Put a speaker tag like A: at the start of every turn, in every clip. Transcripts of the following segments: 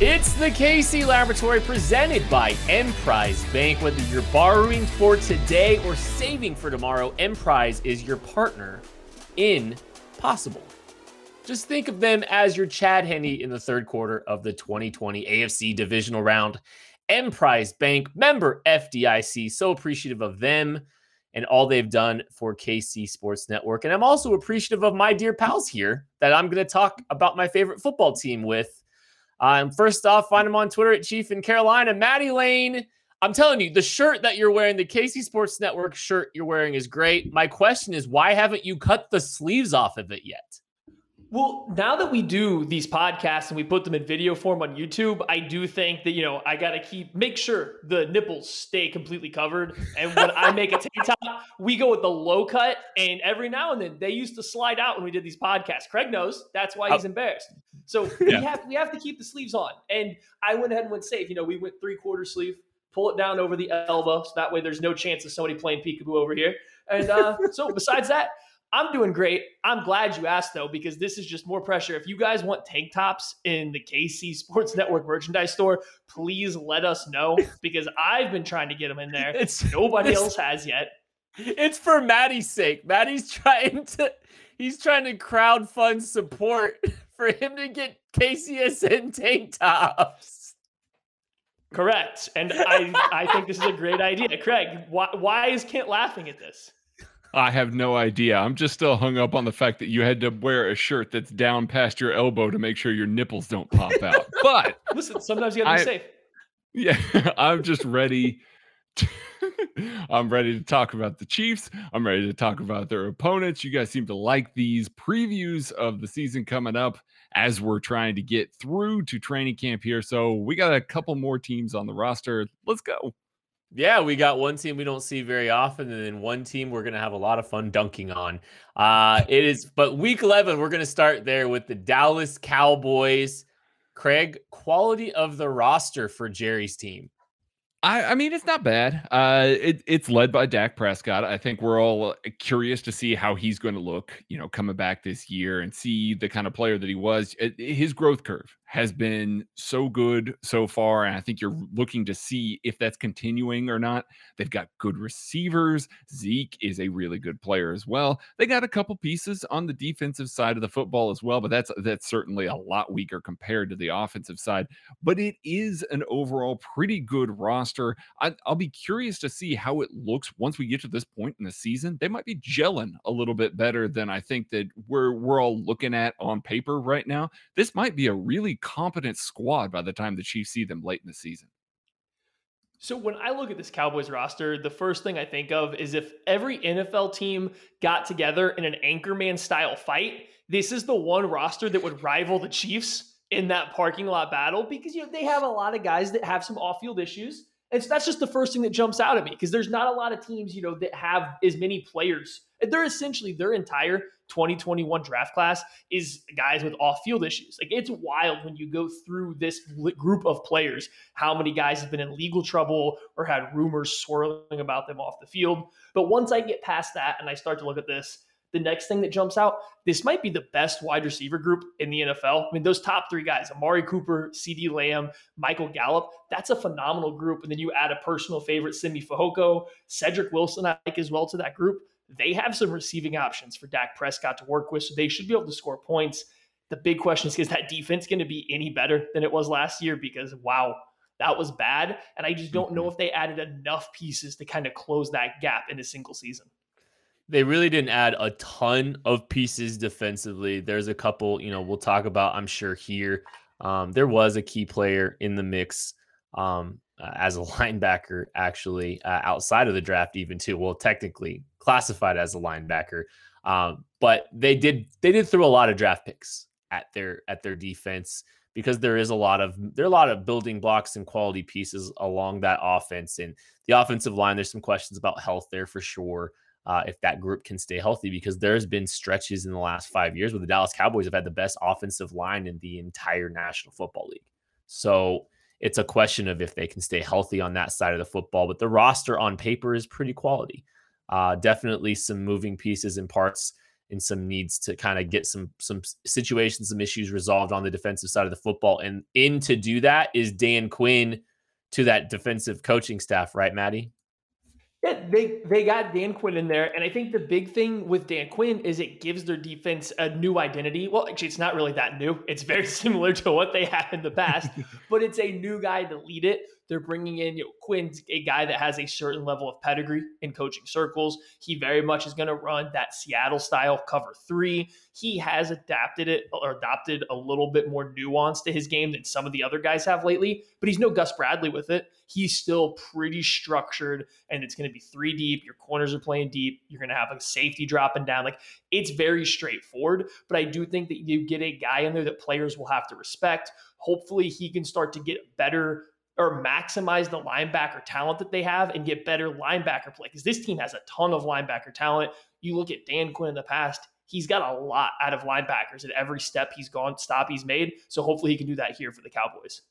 A: It's the KC Laboratory presented by Emprise Bank. Whether you're borrowing for today or saving for tomorrow, Emprise is your partner in possible. Just think of them as your Chad Henne in the third quarter of the 2020 AFC divisional round. Emprise Bank, member FDIC. So appreciative of them and all they've done for KC Sports Network. And I'm also appreciative of my dear pals here that I'm going to talk about my favorite football team with. Um, first off, find him on Twitter at Chief in Carolina. Maddie Lane, I'm telling you, the shirt that you're wearing, the KC Sports Network shirt you're wearing is great. My question is, why haven't you cut the sleeves off of it yet?
B: Well, now that we do these podcasts and we put them in video form on YouTube, I do think that, you know, I got to keep, make sure the nipples stay completely covered. And when I make a tank top, we go with the low cut. And every now and then they used to slide out when we did these podcasts. Craig knows that's why he's embarrassed. So yeah. we have, we have to keep the sleeves on. And I went ahead and went safe. You know, we went three quarter sleeve, pull it down over the elbow. So that way there's no chance of somebody playing peekaboo over here. And uh, so besides that, I'm doing great. I'm glad you asked though, because this is just more pressure. If you guys want tank tops in the KC Sports Network merchandise store, please let us know because I've been trying to get them in there. It's nobody it's, else has yet.
A: It's for Maddie's sake. Maddie's trying to he's trying to crowd fund support for him to get KCSN tank tops.
B: Correct. And I I think this is a great idea. Craig, why why is Kent laughing at this?
C: I have no idea. I'm just still hung up on the fact that you had to wear a shirt that's down past your elbow to make sure your nipples don't pop out. But
B: listen, sometimes you gotta be I, safe.
C: Yeah, I'm just ready. To, I'm ready to talk about the Chiefs. I'm ready to talk about their opponents. You guys seem to like these previews of the season coming up as we're trying to get through to training camp here. So we got a couple more teams on the roster. Let's go.
A: Yeah, we got one team we don't see very often, and then one team we're gonna have a lot of fun dunking on. Uh, it is, but week eleven, we're gonna start there with the Dallas Cowboys. Craig, quality of the roster for Jerry's team.
C: I, I mean, it's not bad. Uh, it, it's led by Dak Prescott. I think we're all uh, curious to see how he's going to look, you know, coming back this year and see the kind of player that he was. His growth curve has been so good so far. And I think you're looking to see if that's continuing or not. They've got good receivers. Zeke is a really good player as well. They got a couple pieces on the defensive side of the football as well, but that's that's certainly a lot weaker compared to the offensive side. But it is an overall pretty good roster. I, I'll be curious to see how it looks once we get to this point in the season. They might be gelling a little bit better than I think that we're we're all looking at on paper right now. This might be a really competent squad by the time the Chiefs see them late in the season.
B: So when I look at this Cowboys roster, the first thing I think of is if every NFL team got together in an anchorman style fight, this is the one roster that would rival the Chiefs in that parking lot battle because you know they have a lot of guys that have some off-field issues. And so that's just the first thing that jumps out at me because there's not a lot of teams, you know, that have as many players. They're essentially their entire 2021 draft class is guys with off-field issues. Like it's wild when you go through this group of players, how many guys have been in legal trouble or had rumors swirling about them off the field. But once I get past that and I start to look at this, the next thing that jumps out, this might be the best wide receiver group in the NFL. I mean, those top three guys, Amari Cooper, CeeDee Lamb, Michael Gallup, that's a phenomenal group. And then you add a personal favorite, Simi Fehoko, Cedric Wilson, I like as well to that group. They have some receiving options for Dak Prescott to work with, so they should be able to score points. The big question is, is that defense going to be any better than it was last year? Because, wow, that was bad. And I just don't know mm-hmm. if they added enough pieces to kind of close that gap in a single season
A: they really didn't add a ton of pieces defensively. There's a couple, you know, we'll talk about, I'm sure, here. Um, there was a key player in the mix um, uh, as a linebacker, actually, uh, outside of the draft, even too. Well, technically classified as a linebacker, um, but they did they did throw a lot of draft picks at their at their defense because there is a lot of there are a lot of building blocks and quality pieces along that offense and the offensive line. There's some questions about health there for sure uh, if that group can stay healthy, because there's been stretches in the last five years where the Dallas Cowboys have had the best offensive line in the entire National Football League. So it's a question of if they can stay healthy on that side of the football. But the roster on paper is pretty quality. Uh, definitely some moving pieces and parts and some needs to kind of get some some situations, some issues resolved on the defensive side of the football. And in to do that is Dan Quinn to that defensive coaching staff, right, Maddie?
B: Yeah, they they got Dan Quinn in there, and I think the big thing with Dan Quinn is it gives their defense a new identity. Well, actually, it's not really that new. It's very similar to what they had in the past, but it's a new guy to lead it. They're bringing in you know, Quinn's a guy that has a certain level of pedigree in coaching circles. He very much is going to run that Seattle style cover three. He has adapted it or adopted a little bit more nuance to his game than some of the other guys have lately, but he's no Gus Bradley with it. He's still pretty structured, and it's going to be three deep. Your corners are playing deep. You're going to have a safety dropping down. Like it's very straightforward, but I do think that you get a guy in there that players will have to respect. Hopefully, he can start to get better or maximize the linebacker talent that they have and get better linebacker play. Because this team has a ton of linebacker talent. You look at Dan Quinn in the past, he's got a lot out of linebackers at every step he's gone, stop he's made. So hopefully he can do that here for the Cowboys.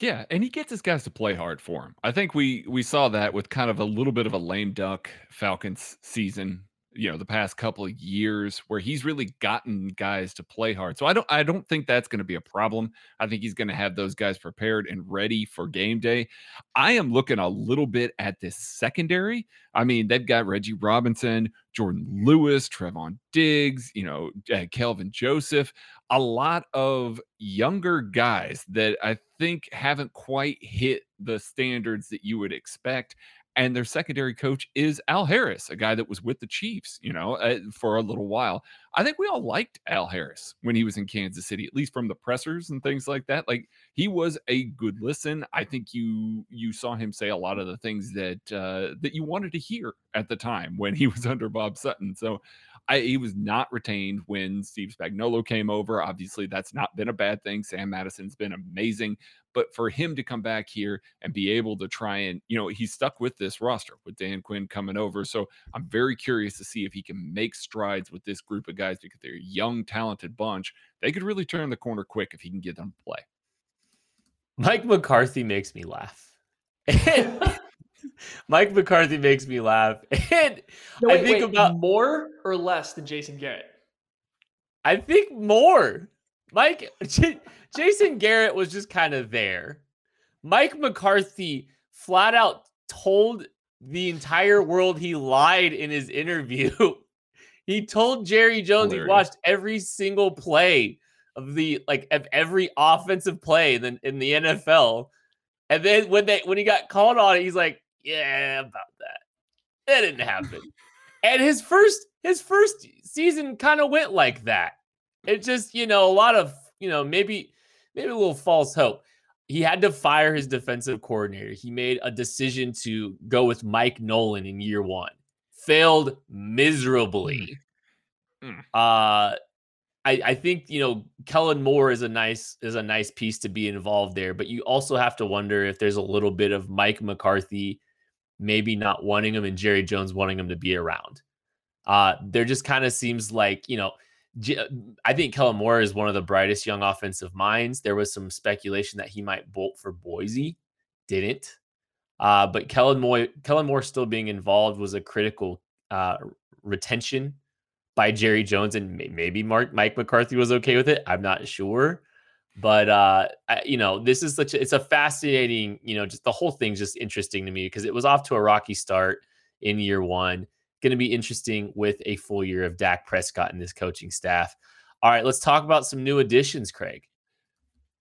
C: Yeah, and he gets his guys to play hard for him. I think we we saw that with kind of a little bit of a lame duck Falcons season you know the past couple of years where he's really gotten guys to play hard. So I don't I don't think that's going to be a problem. I think he's going to have those guys prepared and ready for game day. I am looking a little bit at this secondary. I mean, they've got Reggie Robinson, Jordan Lewis, Trevon Diggs, you know, uh, Kelvin Joseph, a lot of younger guys that I think haven't quite hit the standards that you would expect and their secondary coach is Al Harris, a guy that was with the Chiefs, you know, uh, for a little while. I think we all liked Al Harris when he was in Kansas City, at least from the pressers and things like that. Like he was a good listen. I think you you saw him say a lot of the things that uh, that you wanted to hear at the time when he was under Bob Sutton. So I, he was not retained when Steve Spagnuolo came over. Obviously, that's not been a bad thing. Sam Madison's been amazing, but for him to come back here and be able to try and, you know, he's stuck with this roster with Dan Quinn coming over. So I'm very curious to see if he can make strides with this group of guys because they're a young, talented bunch. They could really turn the corner quick if he can get them to play.
A: Mike McCarthy makes me laugh. Mike McCarthy makes me laugh. And
B: no, wait, I think wait, about more or less than Jason Garrett.
A: I think more. Mike J- Jason Garrett was just kind of there. Mike McCarthy flat out told the entire world he lied in his interview. he told Jerry Jones Hilarious. he watched every single play of the like of every offensive play in the, in the NFL. And then when they when he got called on it, he's like, yeah, about that. That didn't happen. and his first his first season kind of went like that. It just, you know, a lot of, you know, maybe maybe a little false hope. He had to fire his defensive coordinator. He made a decision to go with Mike Nolan in year 1. Failed miserably. Mm. Uh I, I think you know Kellen Moore is a nice is a nice piece to be involved there, but you also have to wonder if there's a little bit of Mike McCarthy maybe not wanting him and Jerry Jones wanting him to be around. Uh, there just kind of seems like, you know, I think Kellen Moore is one of the brightest young offensive minds. There was some speculation that he might bolt for Boise, didn't. Uh, but Kellen Moore, Kellen Moore still being involved was a critical uh, retention by Jerry Jones, and maybe Mark Mike McCarthy was okay with it. I'm not sure, but uh, I, you know, this is such a, it's a fascinating, you know, just the whole thing's just interesting to me because it was off to a rocky start in year one. Going to be interesting with a full year of Dak Prescott and this coaching staff. All right, let's talk about some new additions, Craig.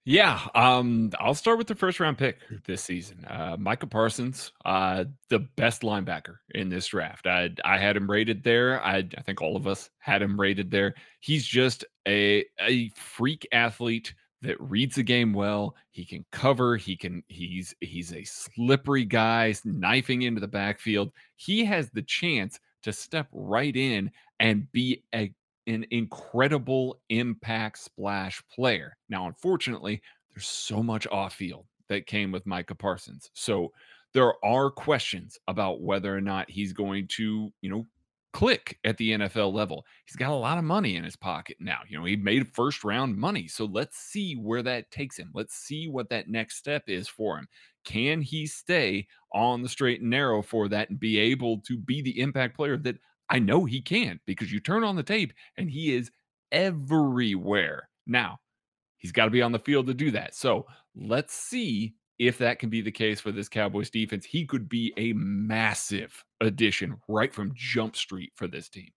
C: Yeah, um, I'll start with the first round pick this season. Uh, Micah Parsons, uh, the best linebacker in this draft. I, I had him rated there. I, I think all of us had him rated there. He's just a a freak athlete that reads the game well. He can cover. He can. He's he's a slippery guy, knifing into the backfield. He has the chance to step right in and be a an incredible impact splash player. Now, unfortunately, there's so much off field that came with Micah Parsons. So there are questions about whether or not he's going to, you know, click at the NFL level. He's got a lot of money in his pocket now. You know, he made first round money. So let's see where that takes him. Let's see what that next step is for him. Can he stay on the straight and narrow for that and be able to be the impact player that I know he can because you turn on the tape and he is everywhere. Now, he's got to be on the field to do that. So let's see if that can be the case for this Cowboys defense. He could be a massive addition right from Jump Street for this team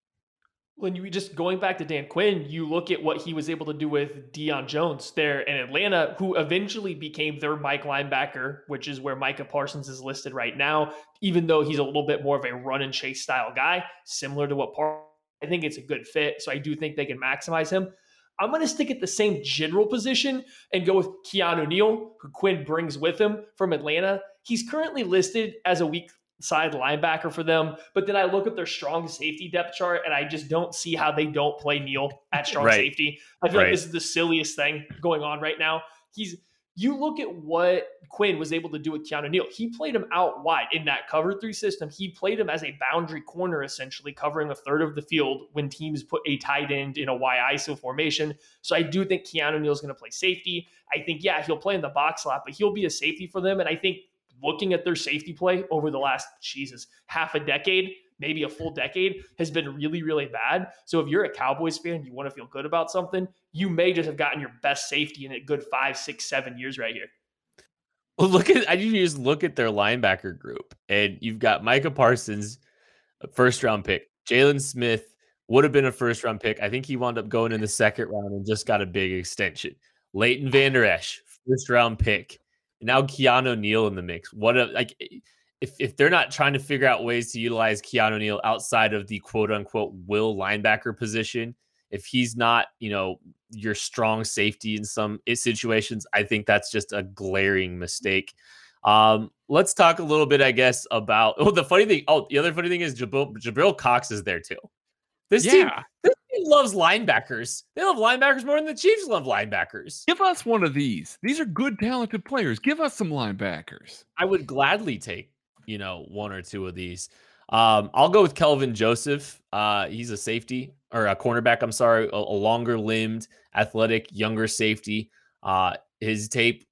B: when you just going back to Dan Quinn, you look at what he was able to do with Deion Jones there in Atlanta, who eventually became their Mike linebacker, which is where Micah Parsons is listed right now, even though he's a little bit more of a run and chase style guy, similar to what I think it's a good fit. So I do think they can maximize him. I'm going to stick at the same general position and go with Keanu Neal, who Quinn brings with him from Atlanta. He's currently listed as a weak side linebacker for them. But then I look at their strong safety depth chart and I just don't see how they don't play Neal at strong right. safety. I feel right. like this is the silliest thing going on right now. He's you look at what Quinn was able to do with Keanu Neal. He played him out wide in that cover three system. He played him as a boundary corner, essentially covering a third of the field when teams put a tight end in a Y ISO formation. So I do think Keanu Neal is going to play safety. I think, yeah, he'll play in the box a lot, but he'll be a safety for them. And I think looking at their safety play over the last, Jesus, half a decade, maybe a full decade, has been really, really bad. So if you're a Cowboys fan, you want to feel good about something, you may just have gotten your best safety in a good five, six, seven years right here.
A: Well, look at I just look at their linebacker group, and you've got Micah Parsons, first round pick, Jaylon Smith would have been a first round pick. I think he wound up going in the second round and just got a big extension. Leighton Vander Esch, first round pick now Keanu Neal in the mix. What a like if if they're not trying to figure out ways to utilize Keanu Neal outside of the quote unquote will linebacker position, if he's not, you know, your strong safety in some situations, I think that's just a glaring mistake. Um, let's talk a little bit, I guess, about oh the funny thing. Oh, the other funny thing is Jabril, Jabril Cox is there too. This yeah. team, this team loves linebackers. They love linebackers more than the Chiefs love linebackers.
C: Give us one of these. These are good, talented players. Give us some linebackers.
A: I would gladly take, you know, one or two of these. Um, I'll go with Kelvin Joseph. Uh, he's a safety or a cornerback. I'm sorry, a, a longer limbed, athletic, younger safety. Uh, his tape,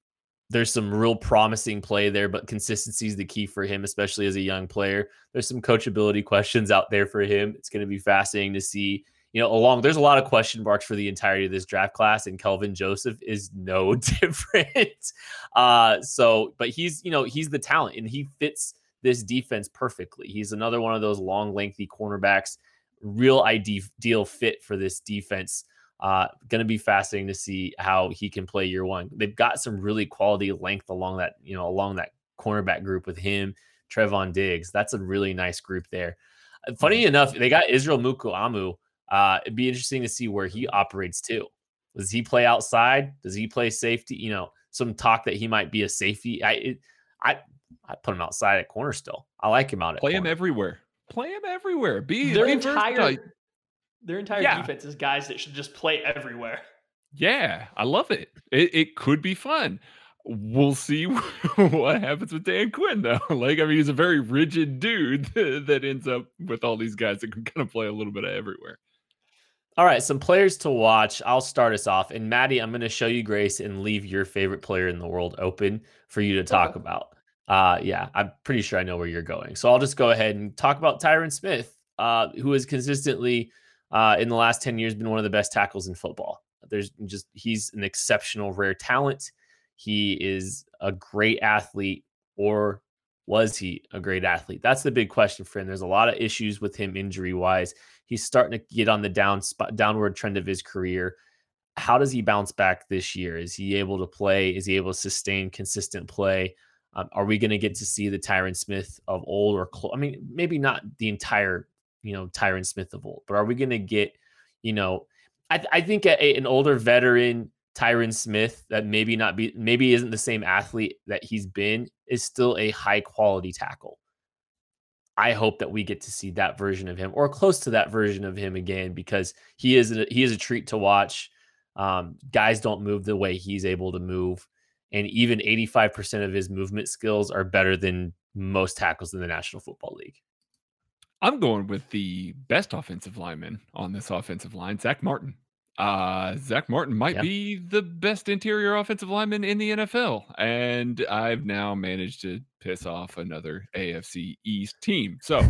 A: there's some real promising play there, but consistency is the key for him, especially as a young player. There's some coachability questions out there for him. It's going to be fascinating to see you know, along there's a lot of question marks for the entirety of this draft class, and Kelvin Joseph is no different. Uh, so, but he's you know he's the talent, and he fits this defense perfectly. He's another one of those long, lengthy cornerbacks, real ideal fit for this defense. Uh, going to be fascinating to see how he can play year one. They've got some really quality length along that, you know, along that cornerback group with him, Trevon Diggs. That's a really nice group there. Funny mm-hmm. enough, they got Israel Mukuamu, uh, it'd be interesting to see where he operates too. Does he play outside? Does he play safety? You know, some talk that he might be a safety. I, it, I, I put him outside at corner still. I like him out at
C: play
A: corner.
C: him everywhere. Play him everywhere. Be
B: their
C: be
B: entire their entire yeah. defense is guys that should just play everywhere.
C: Yeah, I love it. It, it could be fun. We'll see what happens with Dan Quinn, though. Like, I mean, he's a very rigid dude that ends up with all these guys that can kind of play a little bit of everywhere.
A: All right, some players to watch. I'll start us off. And Maddie, I'm going to show you grace and leave your favorite player in the world open for you to talk okay. about. Uh, yeah, I'm pretty sure I know where you're going. So I'll just go ahead and talk about Tyron Smith, uh, who has consistently uh, in the last 10 years been one of the best tackles in football. There's just, he's an exceptional, rare talent. He is a great athlete, or was he a great athlete? That's the big question for him. There's a lot of issues with him injury wise. He's starting to get on the down downward trend of his career. How does he bounce back this year? Is he able to play? Is he able to sustain consistent play? Um, are we going to get to see the Tyron Smith of old, or I mean, maybe not the entire, you know, Tyron Smith of old, but are we going to get, you know, I, th- I think a, an older veteran Tyron Smith that maybe not be maybe isn't the same athlete that he's been is still a high quality tackle. I hope that we get to see that version of him or close to that version of him again because he is a, he is a treat to watch. Um, guys don't move the way he's able to move, and even 85% of his movement skills are better than most tackles in the National Football League.
C: I'm going with the best offensive lineman on this offensive line, Zack Martin. Uh, Zack Martin might be the best interior offensive lineman in the NFL, and I've now managed to piss off another AFC East team. So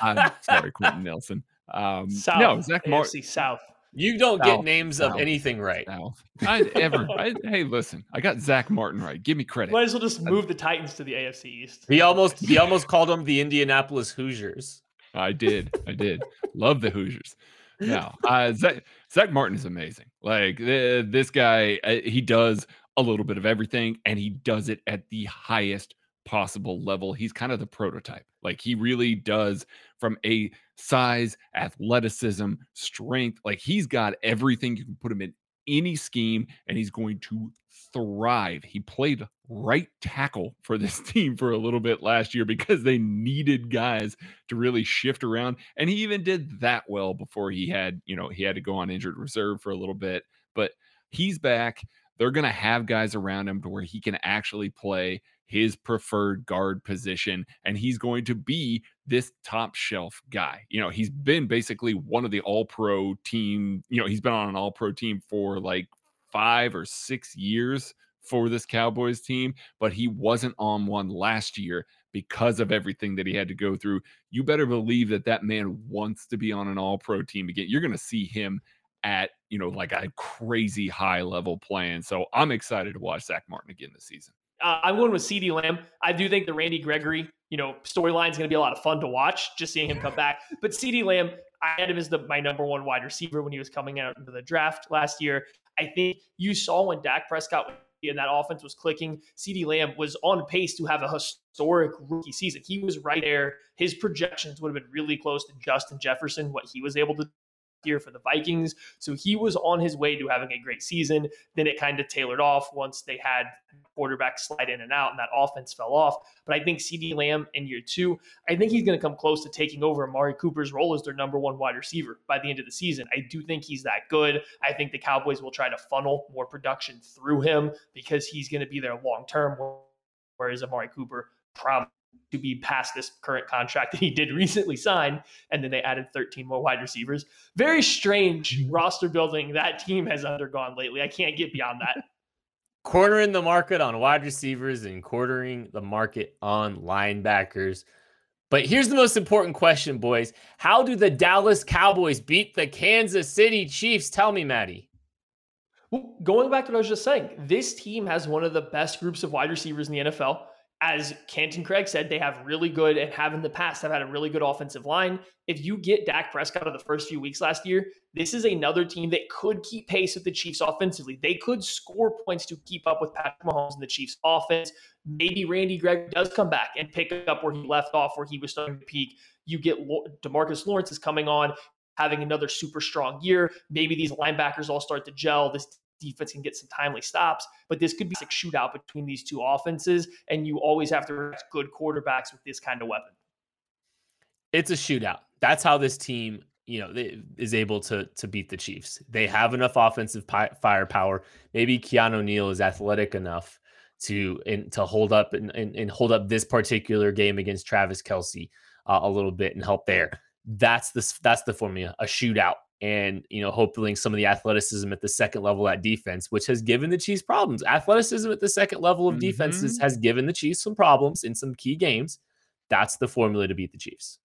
C: I'm sorry, Quenton Nelson. Um,
B: South,
C: no, Zack Martin.
B: South.
A: You don't
C: South,
A: get names
C: South,
A: of anything right.
C: South. I ever. I, hey, listen, I got Zack Martin right. Give me credit.
B: Might as well just move the Titans to the AFC East.
A: He almost he almost called them the Indianapolis Hoosiers.
C: I did. I did. Love the Hoosiers. No, uh, Zach, Zack Martin is amazing. Like uh, this guy, uh, he does a little bit of everything, and he does it at the highest possible level. He's kind of the prototype. Like he really does from a size, athleticism, strength. Like he's got everything. You can put him in any scheme, and he's going to thrive. He played right tackle for this team for a little bit last year because they needed guys to really shift around. And he even did that well before he had, you know, he had to go on injured reserve for a little bit. But he's back. They're going to have guys around him to where he can actually play his preferred guard position and he's going to be this top shelf guy. You know, he's been basically one of the all pro team, you know, he's been on an all pro team for like 5 or 6 years for this Cowboys team, but he wasn't on one last year because of everything that he had to go through. You better believe that that man wants to be on an all pro team again. You're going to see him at, you know, like a crazy high level plan. So I'm excited to watch Zack Martin again this season.
B: Uh, I'm going with CeeDee Lamb. I do think the Randy Gregory, you know, storyline is going to be a lot of fun to watch, just seeing him come back. But CeeDee Lamb, I had him as the, my number one wide receiver when he was coming out into the draft last year. I think you saw when Dak Prescott and that offense was clicking. CeeDee Lamb was on pace to have a historic rookie season. He was right there. His projections would have been really close to Justin Jefferson, what he was able to year for the Vikings. So he was on his way to having a great season. Then it kind of tailored off once they had quarterback slide in and out and that offense fell off. But I think CeeDee Lamb in year two, I think he's going to come close to taking over Amari Cooper's role as their number one wide receiver by the end of the season. I do think he's that good. I think the Cowboys will try to funnel more production through him because he's going to be there long term. Whereas Amari Cooper probably to be past this current contract that he did recently sign. And then they added 13 more wide receivers. Very strange mm-hmm. roster building that team has undergone lately. I can't get beyond that.
A: Quartering the market on wide receivers and quartering the market on linebackers. But here's the most important question, boys. How do the Dallas Cowboys beat the Kansas City Chiefs? Tell me, Maddie.
B: Well, going back to what I was just saying, this team has one of the best groups of wide receivers in the NFL as Canton Craig said, they have really good and have in the past have had a really good offensive line. If you get Dak Prescott of the first few weeks last year, this is another team that could keep pace with the Chiefs offensively. They could score points to keep up with Patrick Mahomes and the Chiefs offense. Maybe Randy Gregg does come back and pick up where he left off, where he was starting to peak. You get Demarcus Lawrence is coming on, having another super strong year. Maybe these linebackers all start to gel. This defense can get some timely stops. But this could be a shootout between these two offenses, and you always have to have good quarterbacks with this kind of weapon.
A: It's a shootout. That's how this team, you know, is able to to beat the Chiefs. They have enough offensive pi- firepower. Maybe Keanu Neal is athletic enough to to hold up and, and, and, hold up this particular game against Travis Kelce uh, a little bit and help there. That's the that's the formula. A shootout and you know hopefully some of the athleticism at the second level at defense which has given the chiefs problems athleticism at the second level of mm-hmm. defenses has given the chiefs some problems in some key games that's the formula to beat the chiefs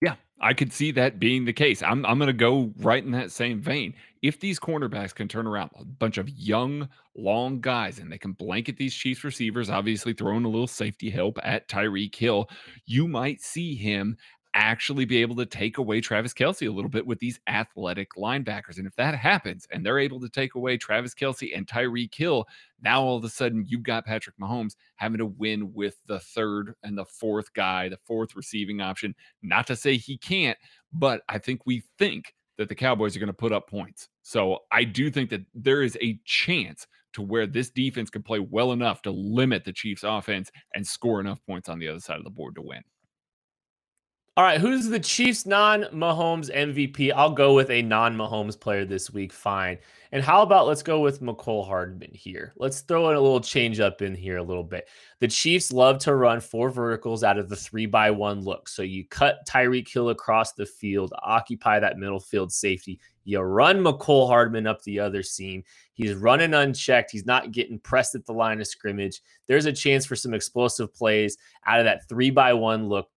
C: yeah I could see that being the case. I'm I'm going to go right in that same vein. If these cornerbacks can turn around a bunch of young, long guys and they can blanket these Chiefs receivers, obviously throwing a little safety help at Tyreek Hill, you might see him actually be able to take away Travis Kelce a little bit with these athletic linebackers. And if that happens and they're able to take away Travis Kelce and Tyreek Hill, now all of a sudden you've got Patrick Mahomes having to win with the third and the fourth guy, the fourth receiving option. Not to say he can't, but I think we think that the Cowboys are going to put up points. So I do think that there is a chance to where this defense can play well enough to limit the Chiefs offense and score enough points on the other side of the board to win.
A: All right, who's the Chiefs non Mahomes MVP? I'll go with a non Mahomes player this week. Fine. And how about let's go with Mecole Hardman here? Let's throw in a little change up in here a little bit. The Chiefs love to run four verticals out of the three by one look. So you cut Tyreek Hill across the field, occupy that middle field safety. You run Mecole Hardman up the other seam. He's running unchecked. He's not getting pressed at the line of scrimmage. There's a chance for some explosive plays out of that three by one look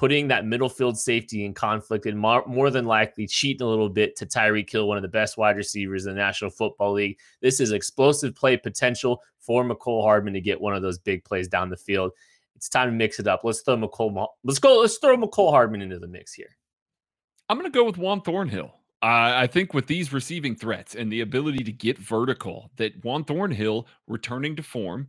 A: putting that middle field safety in conflict and more, more than likely cheating a little bit to Tyreek Hill, one of the best wide receivers in the National Football League. This is explosive play potential for Mecole Hardman to get one of those big plays down the field. It's time to mix it up. Let's throw Mecole. Let's go. Let's throw Mecole Hardman into the mix here.
C: I'm going to go with Juan Thornhill. Uh, I think with these receiving threats and the ability to get vertical, that Juan Thornhill returning to form,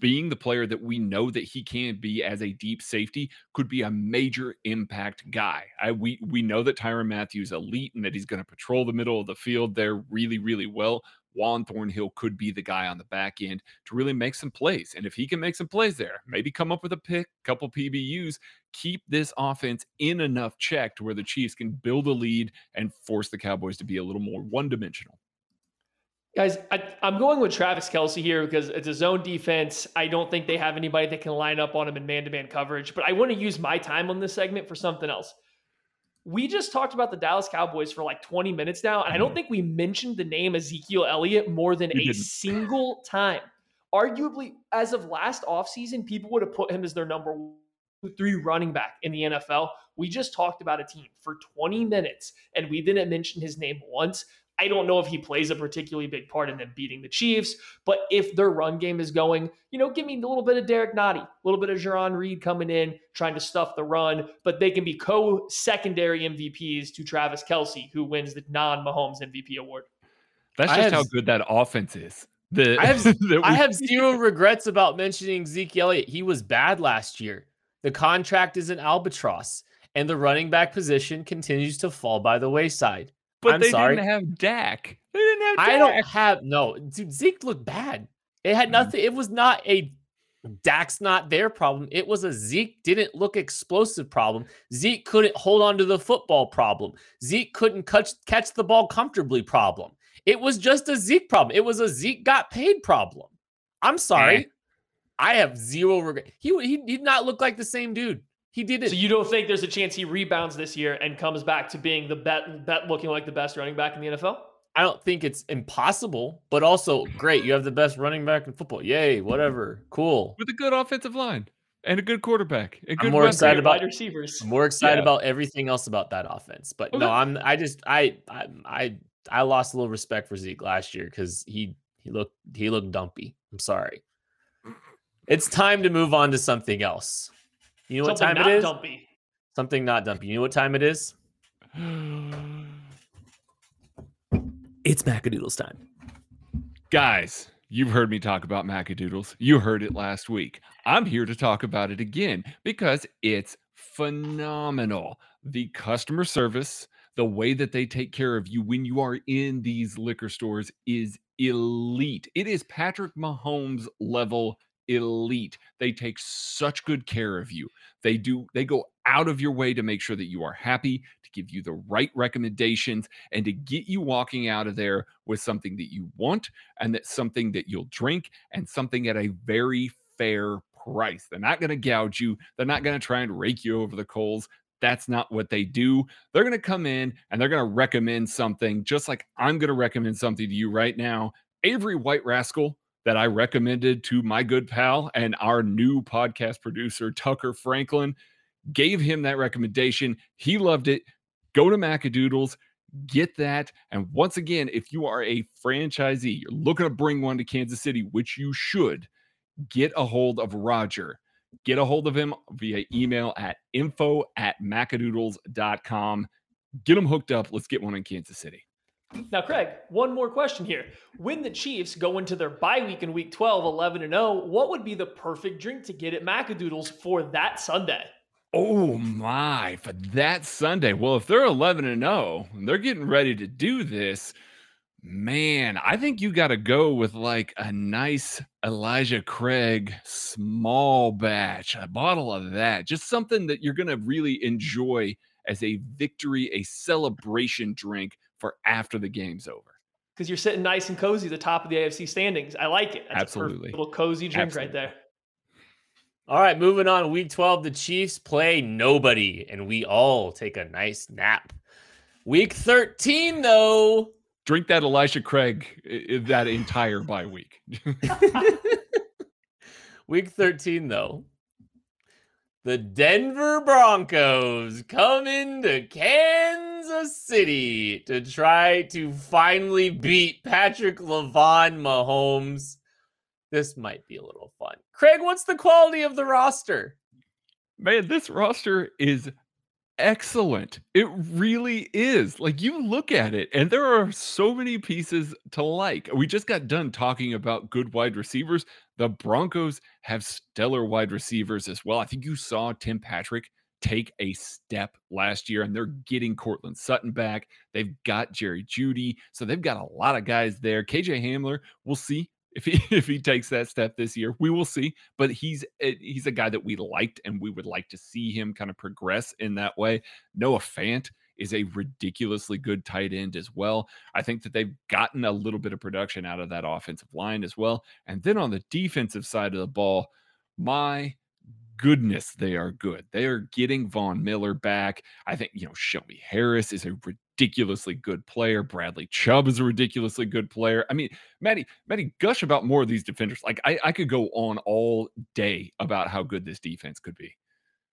C: being the player that we know that he can be as a deep safety could be a major impact guy. I, we we know that Tyrann Mathieu's elite and that he's going to patrol the middle of the field there really really well. Juan Thornhill could be the guy on the back end to really make some plays. And if he can make some plays there, maybe come up with a pick, couple PBUs, keep this offense in enough check to where the Chiefs can build a lead and force the Cowboys to be a little more one dimensional.
B: Guys, I, am going with Travis Kelce here because it's a zone defense. I don't think they have anybody that can line up on him in man to man coverage, but I want to use my time on this segment for something else. We just talked about the Dallas Cowboys for like 20 minutes now, and I don't mm-hmm. think we mentioned the name Ezekiel Elliott more than a single time. Arguably, as of last offseason, people would have put him as their number three running back in the NFL. We just talked about a team for 20 minutes and we didn't mention his name once. I don't know if he plays a particularly big part in them beating the Chiefs, but if their run game is going, you know, give me a little bit of Derrick Nnadi, a little bit of Jarran Reed coming in, trying to stuff the run, but they can be co-secondary MVPs to Travis Kelce, who wins the non-Mahomes MVP award.
C: That's just have, how good that offense is.
A: The, I have I have zero regrets about mentioning Zeke Elliott. He was bad last year. The contract is an albatross, and the running back position continues to fall by the wayside.
C: But
A: I'm
C: they
A: sorry.
C: didn't have Dak. They didn't have Dak.
A: I don't have no, dude. Zeke looked bad. It had mm. nothing. It was not a Dak's not their problem. It was a Zeke didn't look explosive problem. Zeke couldn't hold on to the football problem. Zeke couldn't catch catch the ball comfortably problem. It was just a Zeke problem. It was a Zeke got paid problem. I'm sorry. Eh. I have zero regret. He, he did not look like the same dude. He did it.
B: So you don't think there's a chance he rebounds this year and comes back to being the bet, bet looking like the best running back in the NFL?
A: I don't think it's impossible, but also great. You have the best running back in football. Yay, whatever. Cool.
C: With a good offensive line and a good quarterback. A good
A: I'm more excited about
B: receivers.
A: I'm more excited yeah. about everything else about that offense. But okay. no, I'm I just I I I I lost a little respect for Zeke last year because he he looked he looked dumpy. I'm sorry. It's time to move on to something else. You know Something what time it is?
B: Dumpy.
A: Something not dumpy. You know what time it is? it's Macadoodles time.
C: Guys, you've heard me talk about Macadoodles. You heard it last week. I'm here to talk about it again because it's phenomenal. The customer service, the way that they take care of you when you are in these liquor stores is elite. It is Patrick Mahomes level elite. They take such good care of you. They do they go out of your way to make sure that you are happy, to give you the right recommendations and to get you walking out of there with something that you want and that's something that you'll drink and something at a very fair price. They're not going to gouge you. They're not going to try and rake you over the coals. That's not what they do. They're going to come in and they're going to recommend something, just like I'm going to recommend something to you right now. Avery White Rascal that I recommended to my good pal and our new podcast producer, Tucker Franklin. gave him that recommendation. He loved it. Go to Macadoodles, get that. And once again, if you are a franchisee, you're looking to bring one to Kansas City, which you should, get a hold of Roger. Get a hold of him via email at info at macadoodles.com. Get them hooked up. Let's get one in Kansas City.
B: Now, Craig, one more question here. When the Chiefs go into their bye week in week 12, 11 and 0, what would be the perfect drink to get at Macadoodles for that Sunday?
C: Oh my, for that Sunday. Well, if they're 11 and 0, and they're getting ready to do this, man, I think you got to go with like a nice Elijah Craig small batch, a bottle of that, just something that you're going to really enjoy as a victory, a celebration drink for after the game's over.
B: Because you're sitting nice and cozy at the top of the AFC standings. I like it.
C: That's Absolutely.
B: little cozy drink Absolutely. right there.
A: All right, moving on. Week 12, the Chiefs play nobody, and we all take a nice nap. Week 13, though.
C: Drink that Elijah Craig that entire bye week.
A: week 13, though. The Denver Broncos come into Kansas City to try to finally beat Patrick Lavon Mahomes. This might be a little fun. Craig, what's the quality of the roster?
C: Man, this roster is excellent. It really is. Like you look at it, and there are so many pieces to like. We just got done talking about good wide receivers. The Broncos have stellar wide receivers as well. I think you saw Tim Patrick take a step last year, and they're getting Courtland Sutton back. They've got Jerry Jeudy. so they've got a lot of guys there. KJ Hamler, we'll see if he if he takes that step this year. We will see, but he's he's a guy that we liked and we would like to see him kind of progress in that way. Noah Fant is a ridiculously good tight end as well. I think that they've gotten a little bit of production out of that offensive line as well. And then on the defensive side of the ball, my goodness, they are good. They are getting Von Miller back. I think, you know, Shelby Harris is a ridiculously good player. Bradley Chubb is a ridiculously good player. I mean, Maddie, Maddie, gush about more of these defenders. Like I, I could go on all day about how good this defense could be.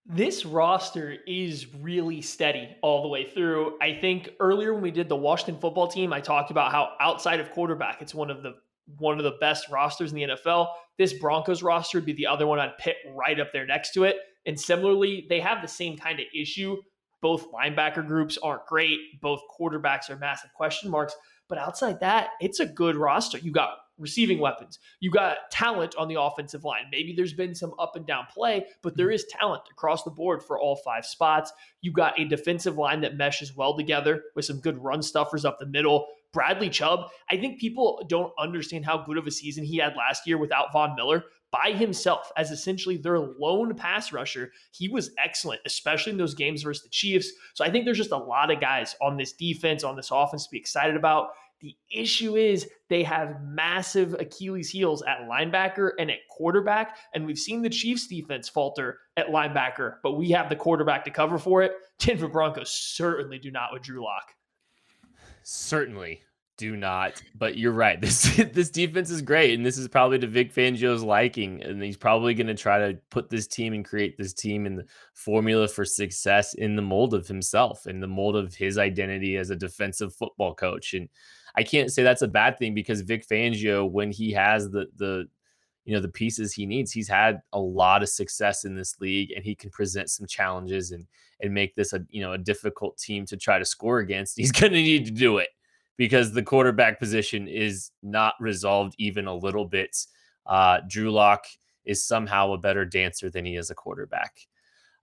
B: This roster is really steady all the way through. I think earlier when we did the Washington football team, I talked about how outside of quarterback, it's one of the one of the best rosters in the NFL. This Broncos roster would be the other one I'd pit right up there next to it. And similarly, they have the same kind of issue. Both linebacker groups aren't great. Both quarterbacks are massive question marks. But outside that, it's a good roster. You got receiving weapons. You got talent on the offensive line. Maybe there's been some up and down play, but there is talent across the board for all five spots. You got a defensive line that meshes well together with some good run stuffers up the middle. Bradley Chubb, I think people don't understand how good of a season he had last year without Von Miller. By himself, as essentially their lone pass rusher, he was excellent, especially in those games versus the Chiefs. So I think there's just a lot of guys on this defense, on this offense to be excited about. The issue is they have massive Achilles heels at linebacker and at quarterback. And we've seen the Chiefs defense falter at linebacker, but we have the quarterback to cover for it. Denver Broncos certainly do not with Drew Lock.
A: Certainly do not. But you're right. This this defense is great, and this is probably to Vic Fangio's liking, and he's probably going to try to put this team and create this team in the formula for success in the mold of himself, in the mold of his identity as a defensive football coach. And I can't say that's a bad thing because Vic Fangio, when he has the the you know the pieces he needs, he's had a lot of success in this league, and he can present some challenges and and make this a you know a difficult team to try to score against. He's going to need to do it because the quarterback position is not resolved even a little bit. Uh, Drew Lock is somehow a better dancer than he is a quarterback.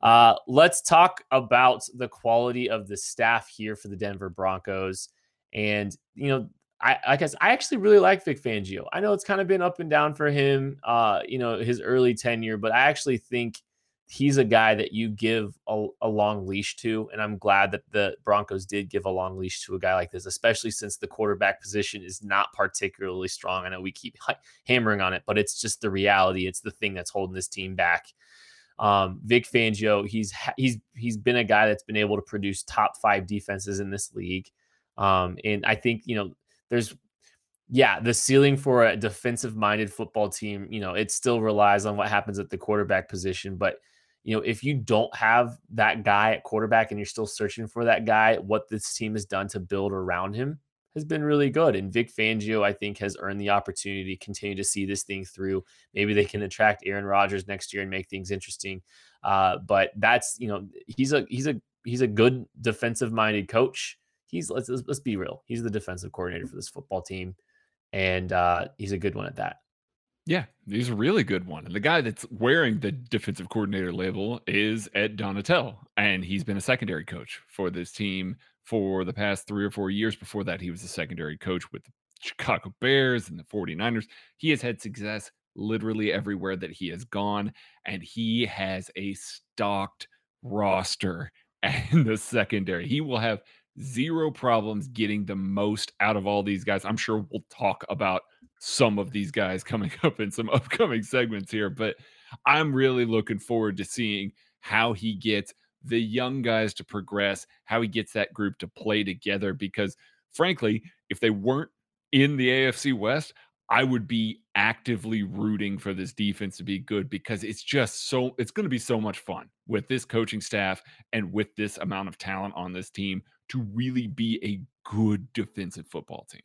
A: Uh, let's talk about the quality of the staff here for the Denver Broncos. And, you know, I, I guess I actually really like Vic Fangio. I know it's kind of been up and down for him, uh, you know, his early tenure, but I actually think he's a guy that you give a, a, long leash to. And I'm glad that the Broncos did give a long leash to a guy like this, especially since the quarterback position is not particularly strong. I know we keep hammering on it, but it's just the reality. It's the thing that's holding this team back. Um, Vic Fangio, he's he's he's been a guy that's been able to produce top five defenses in this league. Um, and I think you know there's yeah, the ceiling for a defensive minded football team, you know, it still relies on what happens at the quarterback position, but you know, if you don't have that guy at quarterback and you're still searching for that guy, what this team has done to build around him has been really good. And Vic Fangio, I think, has earned the opportunity to continue to see this thing through. Maybe they can attract Aaron Rodgers next year and make things interesting. Uh, but that's you know he's a he's a he's a good defensive minded coach. He's let's let's be real. He's the defensive coordinator for this football team, and uh, he's a good one at that.
C: Yeah, he's a really good one. And the guy that's wearing the defensive coordinator label is Ed Donatell, and he's been a secondary coach for this team for the past three or four years. Before that, he was a secondary coach with the Chicago Bears and the 49ers. He has had success literally everywhere that he has gone, and he has a stocked roster and the secondary. He will have zero problems getting the most out of all these guys. I'm sure we'll talk about some of these guys coming up in some upcoming segments here, but I'm really looking forward to seeing how he gets the young guys to progress, how he gets that group to play together. Because frankly, if they weren't in the AFC West, I would be actively rooting for this defense to be good because it's just so it's going to be so much fun with this coaching staff and with this amount of talent on this team to really be a good defensive football team.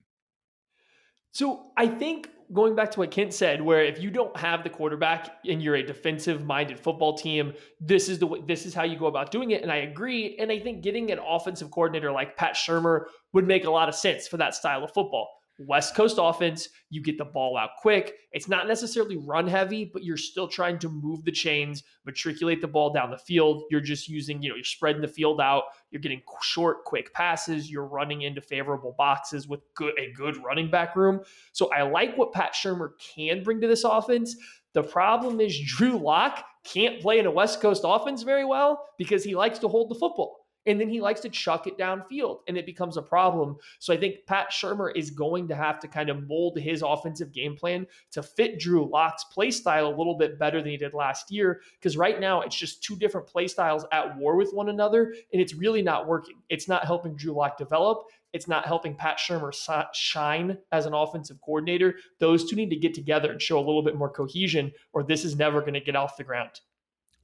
B: So I think going back to what Kent said, where if you don't have the quarterback and you're a defensive minded football team, this is the way, this is how you go about doing it. And I agree. And I think getting an offensive coordinator like Pat Shurmur would make a lot of sense for that style of football. West Coast offense, you get the ball out quick. It's not necessarily run heavy, but you're still trying to move the chains, matriculate the ball down the field. You're just using, you know, you're spreading the field out. You're getting short, quick passes. You're running into favorable boxes with good a good running back room. So I like what Pat Shurmur can bring to this offense. The problem is Drew Lock can't play in a West Coast offense very well because he likes to hold the football and then he likes to chuck it downfield and it becomes a problem. So I think Pat Shurmur is going to have to kind of mold his offensive game plan to fit Drew Lock's play style a little bit better than he did last year because right now it's just two different play styles at war with one another and it's really not working. It's not helping Drew Lock develop. It's not helping Pat Shurmur shine as an offensive coordinator. Those two need to get together and show a little bit more cohesion, or this is never going to get off the ground.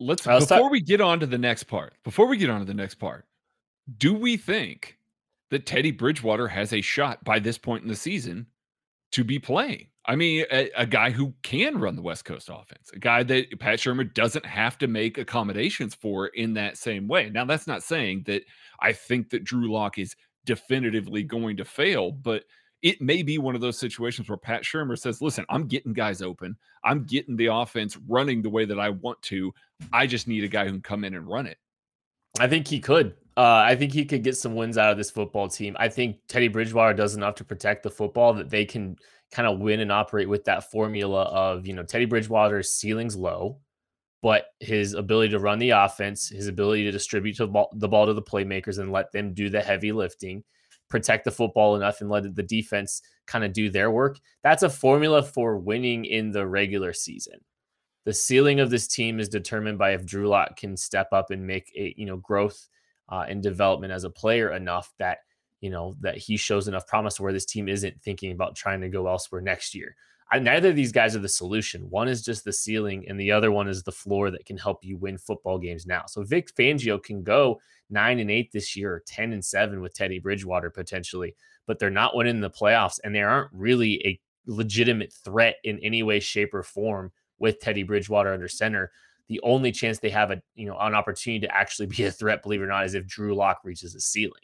C: Let's before start- we get on to the next part. Before we get on to the next part, do we think that Teddy Bridgewater has a shot by this point in the season to be playing? I mean, a, a, guy who can run the West Coast offense, a guy that Pat Shurmur doesn't have to make accommodations for in that same way. Now, that's not saying that I think that Drew Lock is definitively going to fail, but it may be one of those situations where Pat Shurmur says, listen, I'm getting guys open. I'm getting the offense running the way that I want to. I just need a guy who can come in and run it.
A: I think he could. Uh, I think he could get some wins out of this football team. I think Teddy Bridgewater does enough to protect the football that they can kind of win and operate with that formula of, you know, Teddy Bridgewater's ceiling's low, but his ability to run the offense, his ability to distribute the ball, the ball to the playmakers and let them do the heavy lifting, protect the football enough and let the defense kind of do their work. That's a formula for winning in the regular season the ceiling of this team is determined by if Drew Lock can step up and make a you know growth uh, and development as a player enough that you know that he shows enough promise where this team isn't thinking about trying to go elsewhere next year. I, neither of these guys are the solution. One is just the ceiling, and the other one is the floor that can help you win football games now. So Vic Fangio can go nine and eight this year, or ten and seven with Teddy Bridgewater potentially, but they're not winning the playoffs, and they aren't really a legitimate threat in any way, shape, or form with Teddy Bridgewater under center. The only chance they have a you know an opportunity to actually be a threat, believe it or not, is if Drew Lock reaches a ceiling.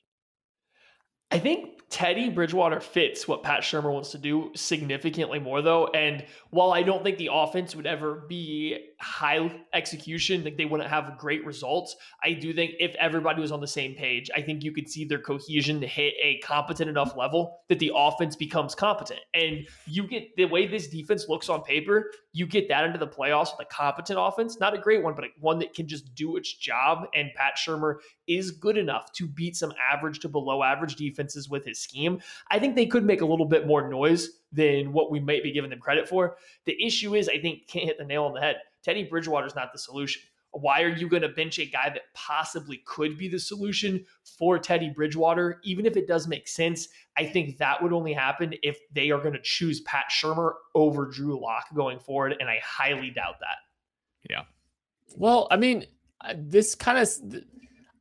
B: I think Teddy Bridgewater fits what Pat Shurmur wants to do significantly more, though. And while I don't think the offense would ever be high execution, like they wouldn't have great results, I do think if everybody was on the same page, I think you could see their cohesion hit a competent enough level that the offense becomes competent. And you get the way this defense looks on paper, you get that into the playoffs with a competent offense, not a great one, but one that can just do its job. And Pat Shurmur is good enough to beat some average to below average defenses with his scheme, I think they could make a little bit more noise than what we might be giving them credit for. The issue is, I think, can't hit the nail on the head. Teddy Bridgewater is not the solution. Why are you going to bench a guy that possibly could be the solution for Teddy Bridgewater? Even if it does make sense, I think that would only happen if they are going to choose Pat Shurmur over Drew Lock going forward. And I highly doubt that.
C: Yeah.
A: Well, I mean, uh, this kind of,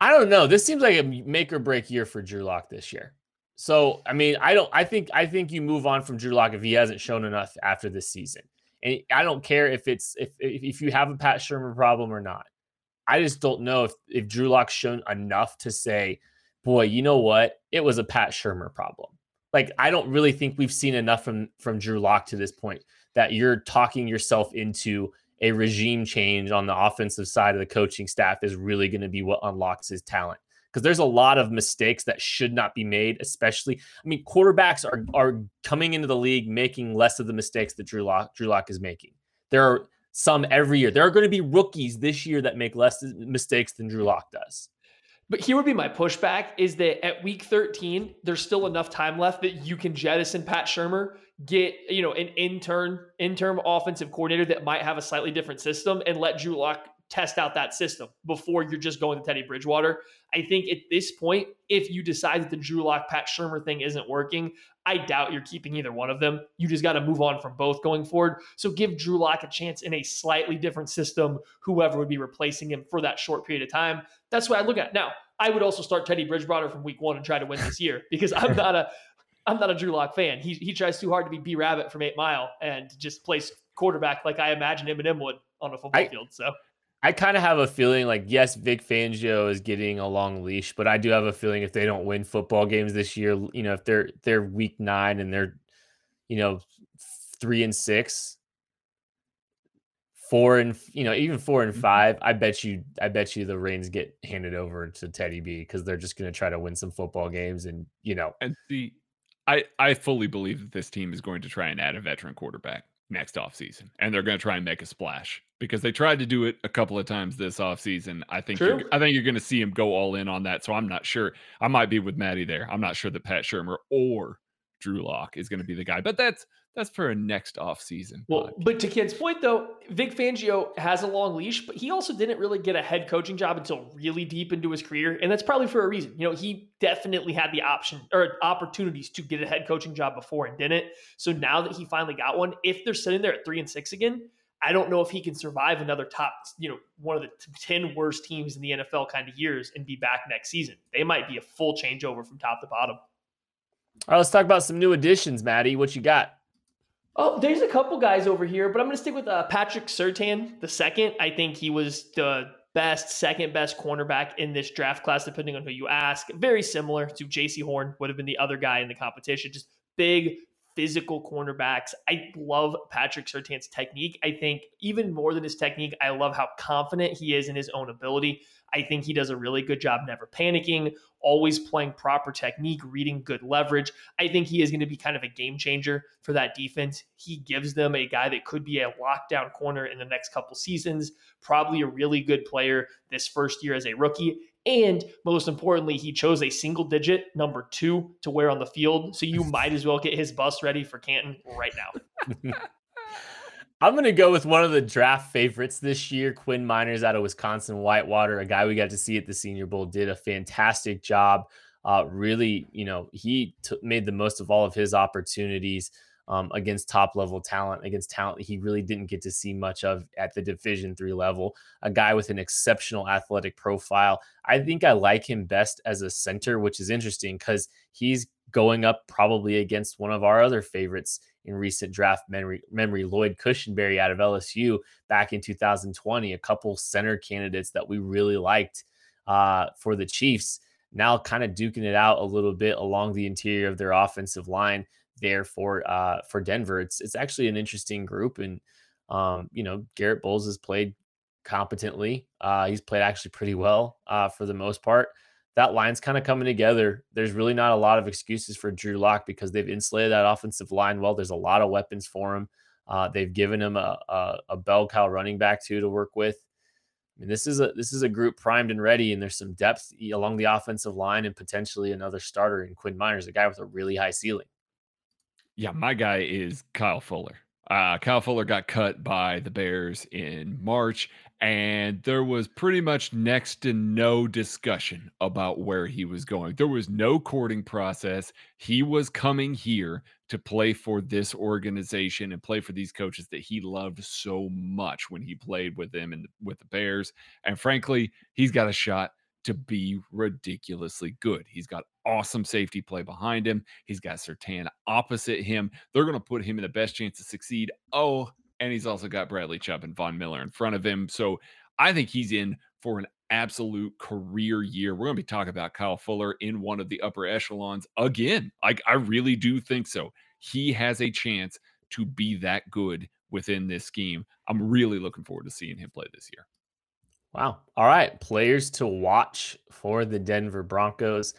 A: I don't know. This seems like a make or break year for Drew Lock this year. So, I mean, I don't, I think, I think you move on from Drew Lock if he hasn't shown enough after this season. And I don't care if it's, if, if you have a Pat Shurmur problem or not. I just don't know if, if Drew Lock's shown enough to say, boy, you know what? It was a Pat Shurmur problem. Like, I don't really think we've seen enough from, from Drew Lock to this point that you're talking yourself into a regime change on the offensive side of the coaching staff is really going to be what unlocks his talent. Because there's a lot of mistakes that should not be made, especially. I mean, quarterbacks are are coming into the league making less of the mistakes that Drew Lock Drew Lock is making. There are some every year. There are going to be rookies this year that make less mistakes than Drew Lock does.
B: But here would be my pushback is that at week 13, there's still enough time left that you can jettison Pat Shurmur, get, you know, an intern, interim offensive coordinator that might have a slightly different system and let Drew Lock test out that system before you're just going to Teddy Bridgewater. I think at this point, if you decide that the Drew Lock Pat Shurmur thing isn't working, I doubt you're keeping either one of them. You just got to move on from both going forward. So give Drew Lock a chance in a slightly different system, whoever would be replacing him for that short period of time. That's what I look at. Now, I would also start Teddy Bridgewater from week one and try to win this year because I'm not a I'm not a Drew Lock fan. He he tries too hard to be B Rabbit from Eight Mile and just plays quarterback like I imagine Eminem would on a football I, field. So
A: I kind of have a feeling like yes, Vic Fangio is getting a long leash, but I do have a feeling if they don't win football games this year, you know, if they're they're week nine and they're, you know, three and six, four and you know even four and mm-hmm. five, I bet you I bet you the reins get handed over to Teddy B because they're just going to try to win some football games and you know
C: and see, I I fully believe that this team is going to try and add a veteran quarterback next offseason and they're going to try and make a splash because they tried to do it a couple of times this offseason. I think you're, I think you're going to see him go all in on that. So I'm not sure. I might be with Maddie there. I'm not sure that Pat Shurmur or Drew Lock is going to be the guy, but that's that's for a next off season.
B: Well, podcast. but to Ken's point though, Vic Fangio has a long leash, but he also didn't really get a head coaching job until really deep into his career, and that's probably for a reason. You know, he definitely had the option or opportunities to get a head coaching job before and didn't. So now that he finally got one, if they're sitting there at three and six again, I don't know if he can survive another top, you know, one of the 10 worst teams in the NFL kind of years and be back next season. They might be a full changeover from top to bottom.
A: All right, let's talk about some new additions, Maddie. What you got?
B: Oh, there's a couple guys over here, but I'm going to stick with uh, Patrick Surtain, the second. I think he was the best, second best cornerback in this draft class, depending on who you ask. Very similar to Jaycee Horn, would have been the other guy in the competition. Just big, physical cornerbacks. I love Patrick Surtain's technique. I think even more than his technique, I love how confident he is in his own ability. I think he does a really good job never panicking, always playing proper technique, reading good leverage. I think he is going to be kind of a game changer for that defense. He gives them a guy that could be a lockdown corner in the next couple seasons, probably a really good player this first year as a rookie. And most importantly, he chose a single digit number two to wear on the field. So you might as well get his bus ready for Canton right now.
A: I'm going to go with one of the draft favorites this year, Quinn Meinerz out of Wisconsin Whitewater, a guy we got to see at the Senior Bowl, did a fantastic job. Uh, really, you know, he t- made the most of all of his opportunities um, against top level talent, against talent he really didn't get to see much of at the Division three level. A guy with an exceptional athletic profile. I think I like him best as a center, which is interesting because he's going up probably against one of our other favorites in recent draft memory, memory Lloyd Cushenberry out of LSU back in 2020, a couple center candidates that we really liked uh, for the Chiefs. Now, kind of duking it out a little bit along the interior of their offensive line there for uh, for Denver. It's it's actually an interesting group, and um, you know Garett Bolles has played competently. Uh, he's played actually pretty well uh, for the most part that line's kind of coming together. There's really not a lot of excuses for Drew Lock because they've insulated that offensive line well. There's a lot of weapons for him. Uh, they've given him a, a, a bell cow running back too to work with. I mean, this is a this is a group primed and ready, and there's some depth along the offensive line and potentially another starter in Quinn Meinerz, a guy with a really high ceiling.
C: Yeah, my guy is Kyle Fuller. Uh, Kyle Fuller got cut by the Bears in March, and there was pretty much next to no discussion about where he was going. There was no courting process. He was coming here to play for this organization and play for these coaches that he loved so much when he played with them and with the Bears. And frankly, he's got a shot to be ridiculously good. He's got awesome safety play behind him. He's got Surtain opposite him. They're going to put him in the best chance to succeed. Oh, and he's also got Bradley Chubb and Von Miller in front of him. So I think he's in for an absolute career year. We're going to be talking about Kyle Fuller in one of the upper echelons again. Like I really do think so. He has a chance to be that good within this scheme. I'm really looking forward to seeing him play this year.
A: Wow. All right. Players to watch for the Denver Broncos.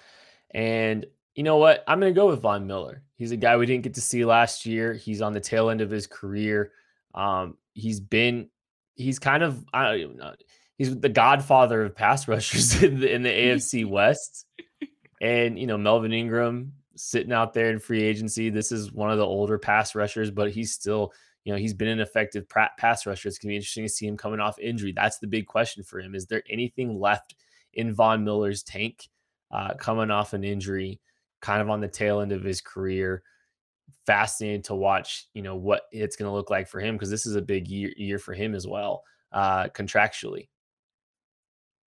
A: And you know what? I'm going to go with Von Miller. He's a guy we didn't get to see last year. He's on the tail end of his career. Um, he's been, he's kind of, I don't even know, he's the godfather of pass rushers in the, in the AFC West. And, you know, Melvin Ingram sitting out there in free agency. This is one of the older pass rushers, but he's still, you know, he's been an effective pass rusher. It's going to be interesting to see him coming off injury. That's the big question for him. Is there anything left in Von Miller's tank uh, coming off an injury, kind of on the tail end of his career? Fascinating to watch, you know, what it's going to look like for him because this is a big year, year for him as well, uh, contractually.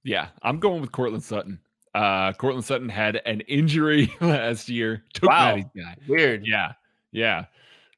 C: Yeah, I'm going with Courtland Sutton. Uh, Courtland Sutton had an injury last year.
A: Took wow. Weird.
C: Yeah. Yeah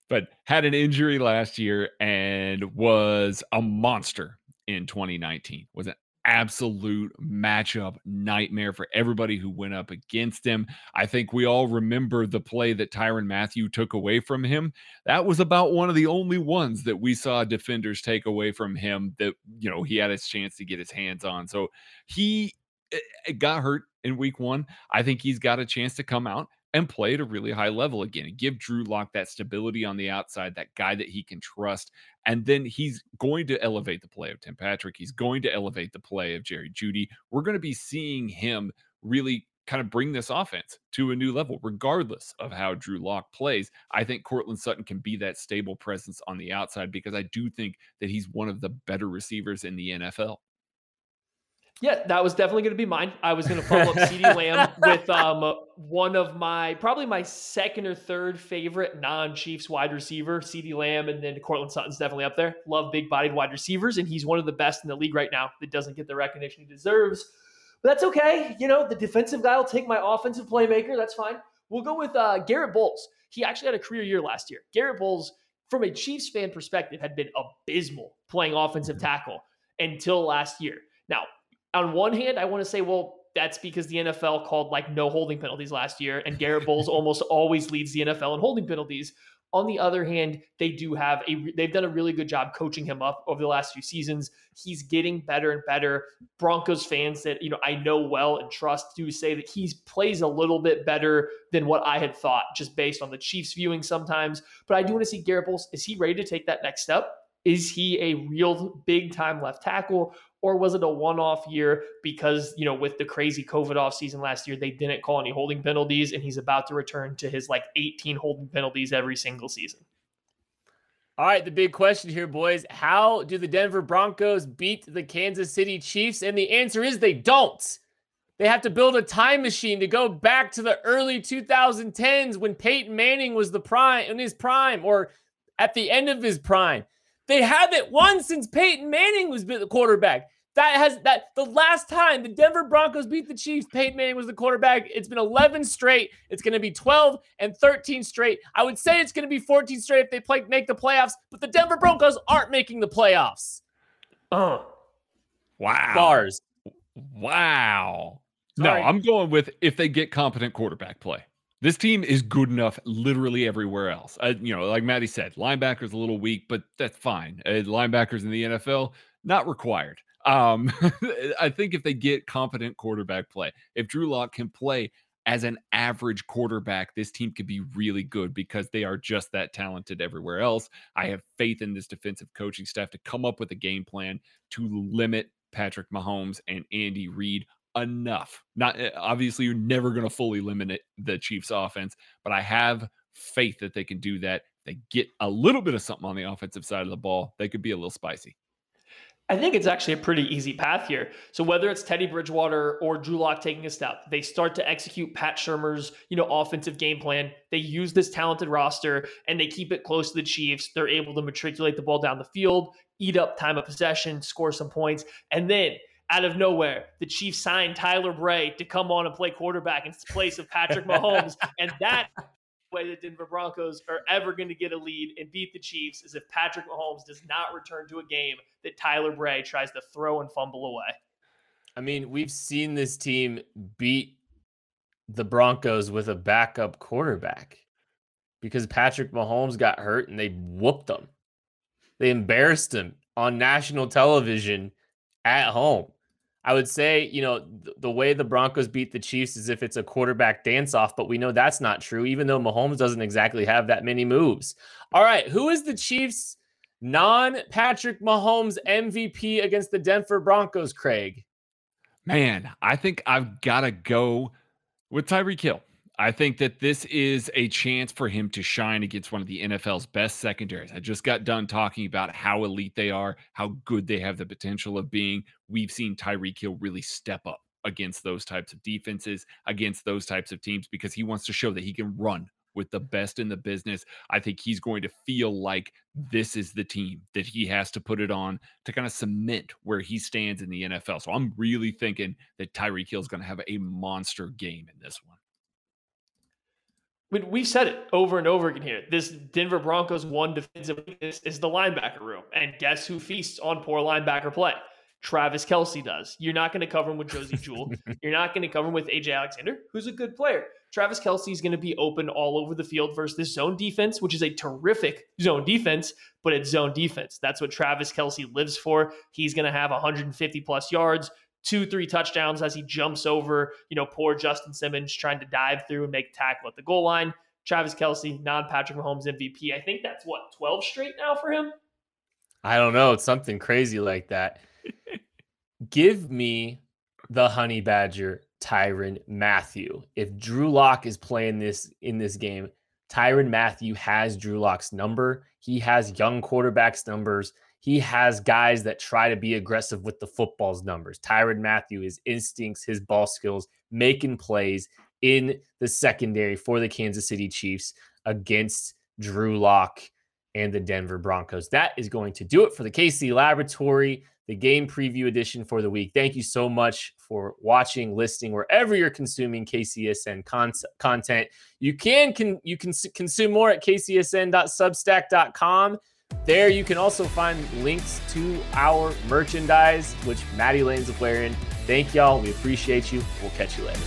C: but had an injury last year and was a monster in 2019. Was an absolute matchup nightmare for everybody who went up against him. I think we all remember the play that Tyrann Mathieu took away from him. That was about one of the only ones that we saw defenders take away from him that, you know, he had his chance to get his hands on. So he eh, eh, got hurt in week one. I think he's got a chance to come out and play at a really high level again give Drew Lock that stability on the outside, that guy that he can trust. And then he's going to elevate the play of Tim Patrick. He's going to elevate the play of Jerry Jeudy. We're going to be seeing him really kind of bring this offense to a new level, regardless of how Drew Lock plays. I think Courtland Sutton can be that stable presence on the outside because I do think that he's one of the better receivers in the NFL.
B: Yeah, that was definitely going to be mine. I was going to follow up CeeDee Lamb with um, one of my probably my second or third favorite non-Chiefs wide receiver, CeeDee Lamb, and then Courtland Sutton's definitely up there. Love big-bodied wide receivers, and he's one of the best in the league right now that doesn't get the recognition he deserves. But that's okay. You know, the defensive guy will take my offensive playmaker. That's fine. We'll go with uh, Garett Bolles. He actually had a career year last year. Garett Bolles, from a Chiefs fan perspective, had been abysmal playing offensive tackle until last year. Now, on one hand, I want to say, well, that's because the NFL called like no holding penalties last year, and Garett Bolles almost always leads the NFL in holding penalties. On the other hand, they do have a they've done a really good job coaching him up over the last few seasons. He's getting better and better. Broncos fans that you know I know well and trust do say that he plays a little bit better than what I had thought, just based on the Chiefs viewing sometimes. But I do want to see Garett Bolles Is he ready to take that next step? Is he a real big time left tackle? Or was it a one-off year because you know with the crazy COVID off season last year they didn't call any holding penalties and he's about to return to his like 18 holding penalties every single season.
A: All right, the big question here, boys: How do the Denver Broncos beat the Kansas City Chiefs? And the answer is they don't. They have to build a time machine to go back to the early 2010s when Peyton Manning was the prime in his prime or at the end of his prime. They haven't won since Peyton Manning was the quarterback. That has that the last time the Denver Broncos beat the Chiefs, Peyton Manning was the quarterback. It's been 11 straight. It's going to be 12 and 13 straight. I would say it's going to be 14 straight if they play make the playoffs, but the Denver Broncos aren't making the playoffs.
C: Uh. Wow.
A: Bars.
C: Wow. Sorry. No, I'm going with if they get competent quarterback play. This team is good enough literally everywhere else. Uh, you know, like Maddie said, linebackers a little weak, but that's fine. Uh, linebackers in the NFL, not required. Um, I think if they get competent quarterback play, if Drew Lock can play as an average quarterback, this team could be really good because they are just that talented everywhere else. I have faith in this defensive coaching staff to come up with a game plan to limit Patrick Mahomes and Andy Reid enough. Not eh, obviously, you're never going to fully limit the Chiefs' offense, but I have faith that they can do that they get a little bit of something on the offensive side of the ball, they could be a little spicy.
B: I think it's actually a pretty easy path here. So whether it's Teddy Bridgewater or Drew Lock taking a step, they start to execute Pat Shurmur's, you know, offensive game plan. They use this talented roster and they keep it close to the Chiefs. They're able to matriculate the ball down the field, eat up time of possession, score some points, and then out of nowhere, the Chiefs signed Tyler Bray to come on and play quarterback in place of Patrick Mahomes, and that way the Denver Broncos are ever going to get a lead and beat the Chiefs is if Patrick Mahomes does not return to a game that Tyler Bray tries to throw and fumble away.
A: I mean, we've seen this team beat the Broncos with a backup quarterback because Patrick Mahomes got hurt and they whooped them. They embarrassed him on national television at home. I would say, you know, th- the way the Broncos beat the Chiefs is if it's a quarterback dance off, but we know that's not true, even though Mahomes doesn't exactly have that many moves. All right, who is the Chiefs' non Patrick Mahomes MVP against the Denver Broncos, Craig?
C: Man, I think I've got to go with Tyreek Hill. I think that this is a chance for him to shine against one of the NFL's best secondaries. I just got done talking about how elite they are, how good they have the potential of being. We've seen Tyreek Hill really step up against those types of defenses, against those types of teams, because he wants to show that he can run with the best in the business. I think he's going to feel like this is the team that he has to put it on to kind of cement where he stands in the NFL. So I'm really thinking that Tyreek Hill is going to have a monster game in this one
B: we've said it over and over again here. This Denver Broncos one defensive weakness is the linebacker room. And guess who feasts on poor linebacker play? Travis Kelce does. You're not going to cover him with Josey Jewell. You're not going to cover him with AJ Alexander, who's a good player. Travis Kelce is going to be open all over the field versus this zone defense, which is a terrific zone defense, but it's zone defense. That's what Travis Kelce lives for. He's going to have 150 plus yards, two, three touchdowns as he jumps over, you know, poor Justin Simmons trying to dive through and make tackle at the goal line. Travis Kelce, non Patrick Mahomes MVP. I think that's what, 12 straight now for him?
A: I don't know. It's something crazy like that. Give me the honey badger, Tyrann Mathieu. If Drew Lock is playing this in this game, Tyrann Mathieu has Drew Lock's number. He has young quarterbacks' numbers he has guys that try to be aggressive with the football's numbers. Tyrann Mathieu, his instincts, his ball skills, making plays in the secondary for the Kansas City Chiefs against Drew Lock and the Denver Broncos. That is going to do it for the KC Laboratory, the game preview edition for the week. Thank you so much for watching, listening, wherever you're consuming KCSN con- content. You can, can you can consume more at kcsn.substack.com. There you can also find links to our merchandise, which Maddie Lane's wearing. Thank y'all. We appreciate you. We'll catch you later.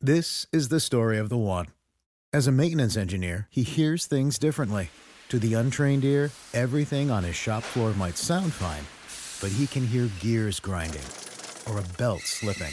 D: This is the story of the one. As a maintenance engineer, he hears things differently. To the untrained ear, everything on his shop floor might sound fine, but he can hear gears grinding or a belt slipping.